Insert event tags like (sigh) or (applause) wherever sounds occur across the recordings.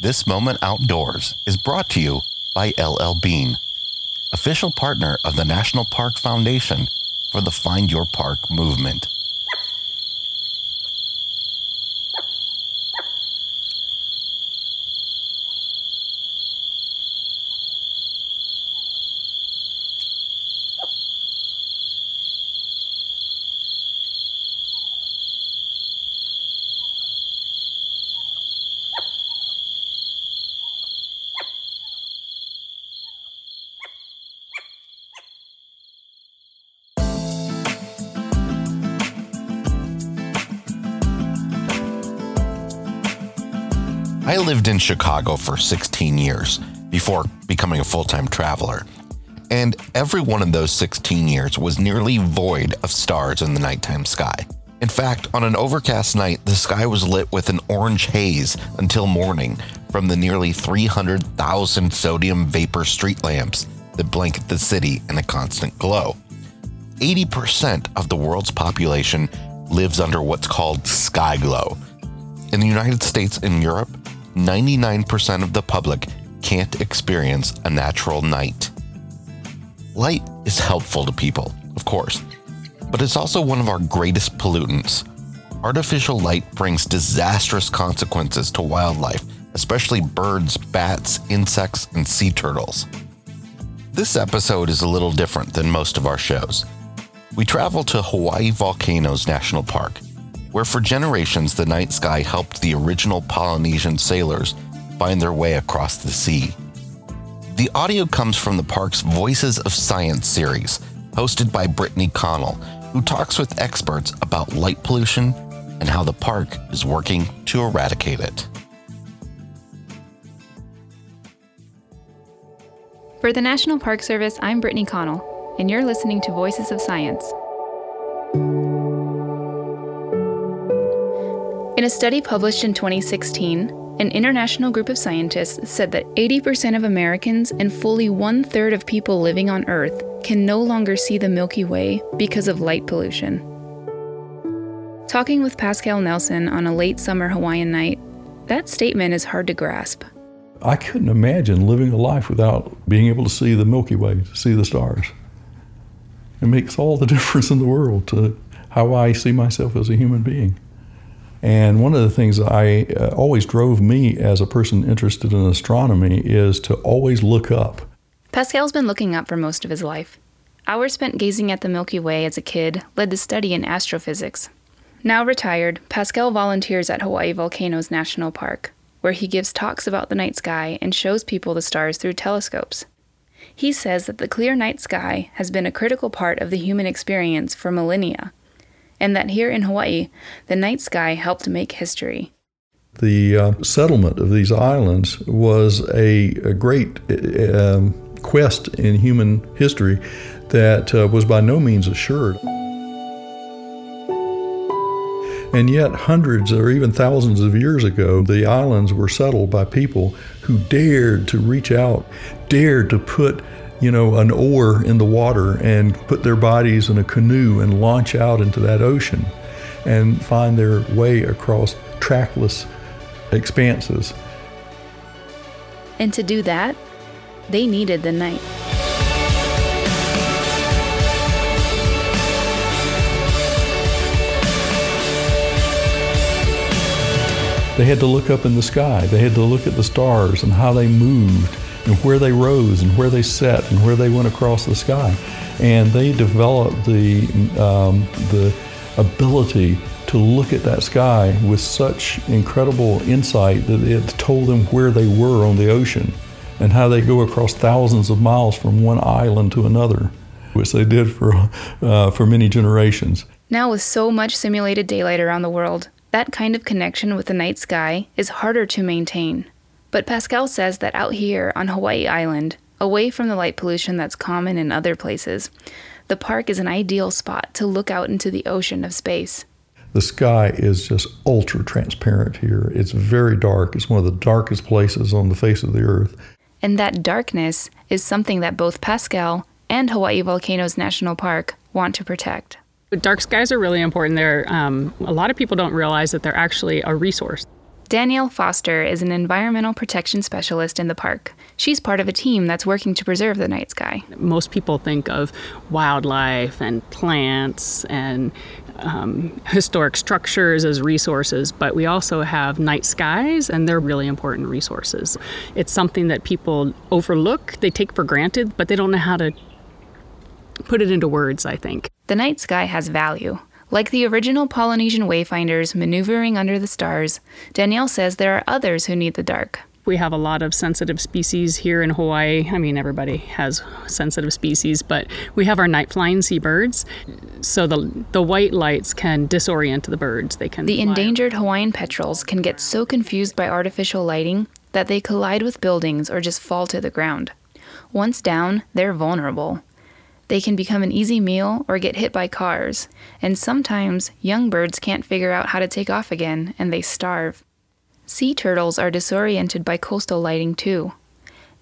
This Moment Outdoors is brought to you by LL Bean, official partner of the National Park Foundation for the Find Your Park movement. I lived in Chicago for 16 years before becoming a full time traveler. And every one of those 16 years was nearly void of stars in the nighttime sky. In fact, on an overcast night, the sky was lit with an orange haze until morning from the nearly 300,000 sodium vapor street lamps that blanket the city in a constant glow. 80% of the world's population lives under what's called sky glow. In the United States and Europe, 99% of the public can't experience a natural night. Light is helpful to people, of course, but it's also one of our greatest pollutants. Artificial light brings disastrous consequences to wildlife, especially birds, bats, insects, and sea turtles. This episode is a little different than most of our shows. We travel to Hawaii Volcanoes National Park where for generations the night sky helped the original Polynesian sailors find their way across the sea. The audio comes from the park's Voices of Science series, hosted by Brittany Connell, who talks with experts about light pollution and how the park is working to eradicate it. For the National Park Service, I'm Brittany Connell, and you're listening to Voices of Science. In a study published in 2016, an international group of scientists said that 80% of Americans and fully one third of people living on Earth can no longer see the Milky Way because of light pollution. Talking with Pascal Nelson on a late summer Hawaiian night, that statement is hard to grasp. I couldn't imagine living a life without being able to see the Milky Way, to see the stars. It makes all the (laughs) difference in the world to how I see myself as a human being. And one of the things that I uh, always drove me as a person interested in astronomy is to always look up. Pascal's been looking up for most of his life. Hours spent gazing at the Milky Way as a kid led to study in astrophysics. Now retired, Pascal volunteers at Hawaii Volcanoes National Park, where he gives talks about the night sky and shows people the stars through telescopes. He says that the clear night sky has been a critical part of the human experience for millennia and that here in Hawaii, the night sky helped make history. The uh, settlement of these islands was a, a great uh, um, quest in human history that uh, was by no means assured. And yet, hundreds or even thousands of years ago, the islands were settled by people who dared to reach out, dared to put you know, an oar in the water and put their bodies in a canoe and launch out into that ocean and find their way across trackless expanses. And to do that, they needed the night. They had to look up in the sky. They had to look at the stars and how they moved and where they rose and where they set and where they went across the sky. And they developed the, um, the ability to look at that sky with such incredible insight that it told them where they were on the ocean and how they go across thousands of miles from one island to another, which they did for, uh, for many generations. Now, with so much simulated daylight around the world, that kind of connection with the night sky is harder to maintain. But Pascal says that out here on Hawaii Island, away from the light pollution that's common in other places, the park is an ideal spot to look out into the ocean of space. The sky is just ultra transparent here. It's very dark. It's one of the darkest places on the face of the earth. And that darkness is something that both Pascal and Hawaii Volcanoes National Park want to protect. Dark skies are really important. There, um, a lot of people don't realize that they're actually a resource. Danielle Foster is an environmental protection specialist in the park. She's part of a team that's working to preserve the night sky. Most people think of wildlife and plants and um, historic structures as resources, but we also have night skies, and they're really important resources. It's something that people overlook, they take for granted, but they don't know how to put it into words, I think. The night sky has value. Like the original Polynesian wayfinders maneuvering under the stars, Danielle says there are others who need the dark. We have a lot of sensitive species here in Hawaii. I mean, everybody has sensitive species, but we have our night flying seabirds. So the the white lights can disorient the birds. They can The endangered Hawaiian petrels can get so confused by artificial lighting that they collide with buildings or just fall to the ground. Once down, they're vulnerable. They can become an easy meal or get hit by cars, and sometimes young birds can't figure out how to take off again and they starve. Sea turtles are disoriented by coastal lighting too.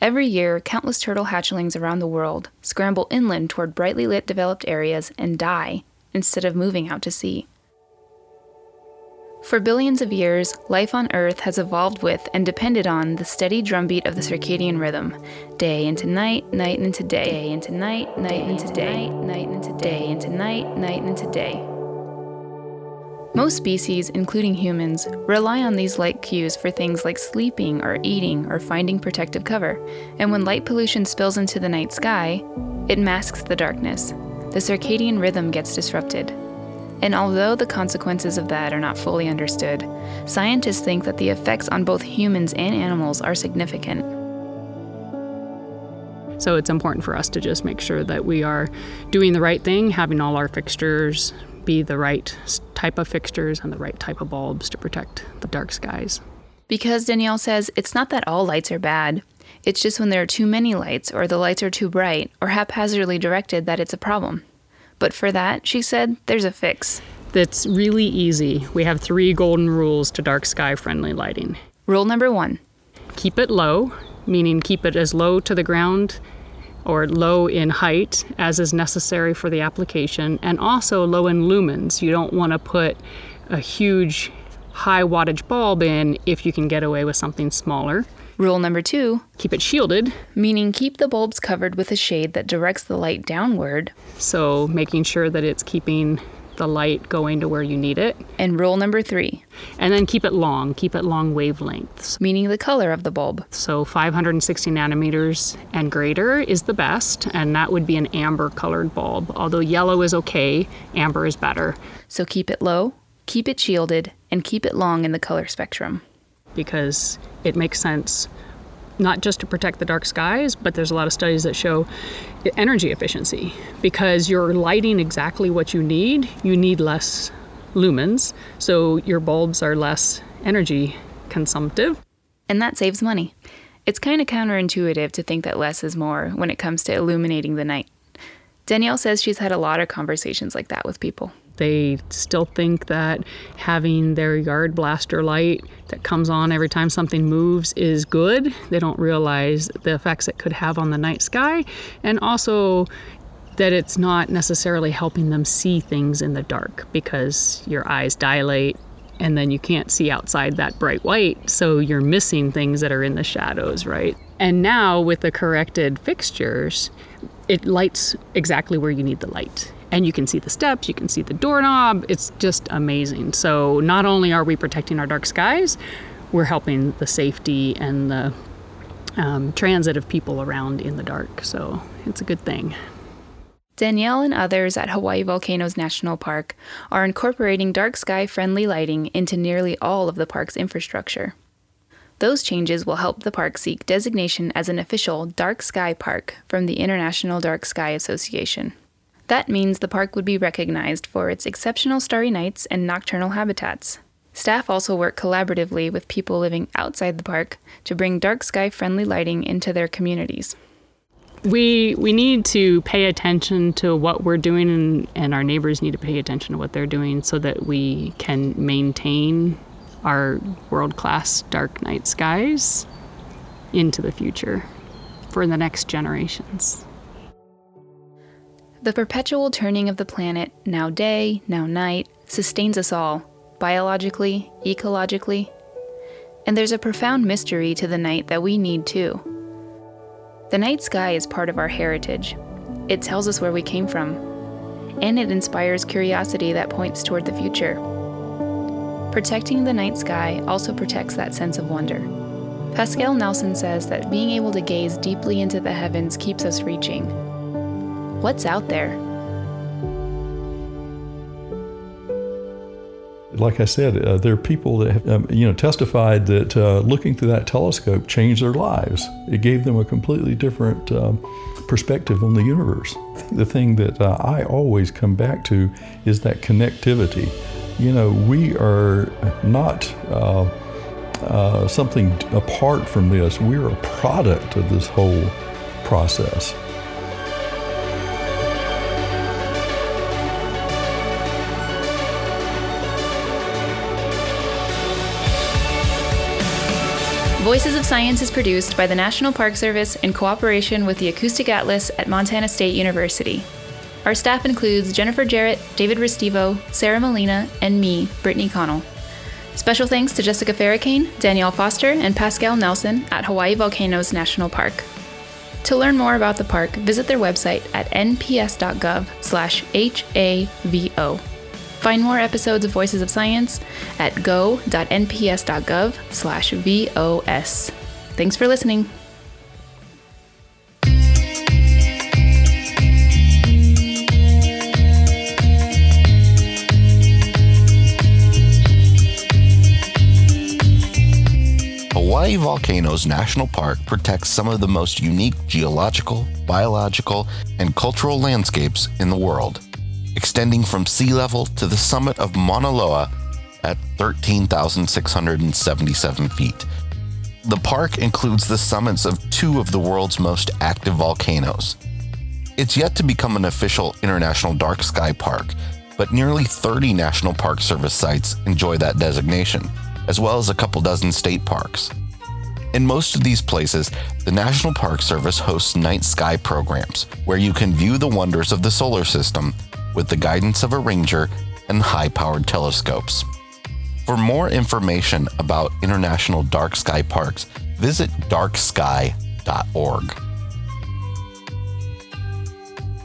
Every year, countless turtle hatchlings around the world scramble inland toward brightly lit developed areas and die instead of moving out to sea. For billions of years, life on Earth has evolved with and depended on the steady drumbeat of the circadian rhythm day into night, night into day, day into night, night into day, night into day, into night, night into day. Most species, including humans, rely on these light cues for things like sleeping or eating or finding protective cover. And when light pollution spills into the night sky, it masks the darkness. The circadian rhythm gets disrupted. And although the consequences of that are not fully understood, scientists think that the effects on both humans and animals are significant. So it's important for us to just make sure that we are doing the right thing, having all our fixtures be the right type of fixtures and the right type of bulbs to protect the dark skies. Because Danielle says it's not that all lights are bad. It's just when there are too many lights, or the lights are too bright, or haphazardly directed, that it's a problem. But for that, she said, there's a fix. That's really easy. We have three golden rules to dark sky friendly lighting. Rule number one Keep it low, meaning keep it as low to the ground or low in height as is necessary for the application, and also low in lumens. You don't want to put a huge high wattage bulb in if you can get away with something smaller. Rule number two, Keep it shielded, meaning keep the bulbs covered with a shade that directs the light downward. so making sure that it's keeping the light going to where you need it. And rule number three, And then keep it long, keep it long wavelengths. meaning the color of the bulb. So 560 nanometers and greater is the best, and that would be an amber colored bulb. Although yellow is okay, amber is better So keep it low, keep it shielded, and keep it long in the color spectrum. because it makes sense not just to protect the dark skies, but there's a lot of studies that show energy efficiency because you're lighting exactly what you need. You need less lumens, so your bulbs are less energy consumptive. And that saves money. It's kind of counterintuitive to think that less is more when it comes to illuminating the night. Danielle says she's had a lot of conversations like that with people. They still think that having their yard blaster light that comes on every time something moves is good. They don't realize the effects it could have on the night sky, and also that it's not necessarily helping them see things in the dark because your eyes dilate and then you can't see outside that bright white, so you're missing things that are in the shadows, right? And now with the corrected fixtures, it lights exactly where you need the light. And you can see the steps, you can see the doorknob. It's just amazing. So, not only are we protecting our dark skies, we're helping the safety and the um, transit of people around in the dark. So, it's a good thing. Danielle and others at Hawaii Volcanoes National Park are incorporating dark sky friendly lighting into nearly all of the park's infrastructure. Those changes will help the park seek designation as an official dark sky park from the International Dark Sky Association. That means the park would be recognized for its exceptional starry nights and nocturnal habitats. Staff also work collaboratively with people living outside the park to bring dark sky friendly lighting into their communities. We, we need to pay attention to what we're doing, and, and our neighbors need to pay attention to what they're doing so that we can maintain our world class dark night skies into the future for the next generations. The perpetual turning of the planet, now day, now night, sustains us all, biologically, ecologically. And there's a profound mystery to the night that we need too. The night sky is part of our heritage. It tells us where we came from, and it inspires curiosity that points toward the future. Protecting the night sky also protects that sense of wonder. Pascal Nelson says that being able to gaze deeply into the heavens keeps us reaching. What's out there? Like I said, uh, there are people that have, um, you know testified that uh, looking through that telescope changed their lives. It gave them a completely different um, perspective on the universe. The thing that uh, I always come back to is that connectivity. You know, we are not uh, uh, something apart from this. We're a product of this whole process. Voices of Science is produced by the National Park Service in cooperation with the Acoustic Atlas at Montana State University. Our staff includes Jennifer Jarrett, David Restivo, Sarah Molina, and me, Brittany Connell. Special thanks to Jessica Ferracane, Danielle Foster, and Pascal Nelson at Hawaii Volcanoes National Park. To learn more about the park, visit their website at nps.gov/havo. Find more episodes of Voices of Science at go.nps.gov/vos. Thanks for listening. Hawaii Volcanoes National Park protects some of the most unique geological, biological, and cultural landscapes in the world extending from sea level to the summit of Mauna Loa at 13,677 feet. The park includes the summits of two of the world's most active volcanoes. It's yet to become an official international dark sky park, but nearly 30 National Park Service sites enjoy that designation, as well as a couple dozen state parks. In most of these places, the National Park Service hosts night sky programs where you can view the wonders of the solar system with the guidance of a ranger and high powered telescopes. For more information about international dark sky parks, visit darksky.org.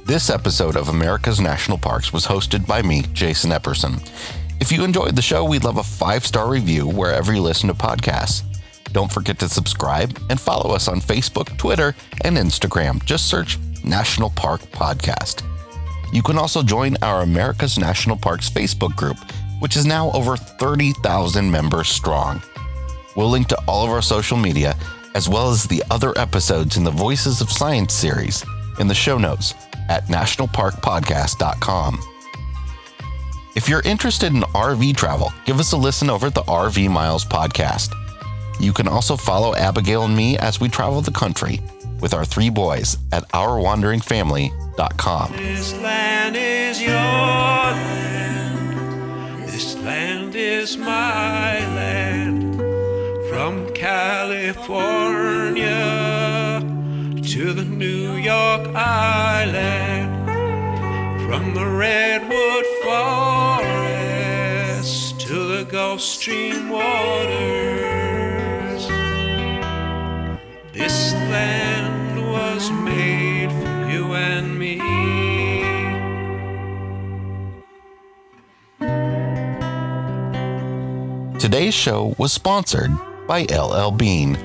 This episode of America's National Parks was hosted by me, Jason Epperson. If you enjoyed the show, we'd love a five star review wherever you listen to podcasts. Don't forget to subscribe and follow us on Facebook, Twitter, and Instagram. Just search National Park Podcast. You can also join our America's National Parks Facebook group, which is now over 30,000 members strong. We'll link to all of our social media, as well as the other episodes in the Voices of Science series, in the show notes at nationalparkpodcast.com. If you're interested in RV travel, give us a listen over at the RV Miles podcast. You can also follow Abigail and me as we travel the country with our three boys at ourwanderingfamily.com. This land is your land. This land is my land. From California to the New York Island. From the Redwood Forest to the Gulf Stream waters. This land made for you and me. Today's show was sponsored by LL Bean.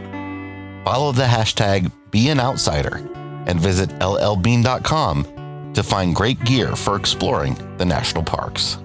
Follow the hashtag BeAnOutsider and visit llbean.com to find great gear for exploring the national parks.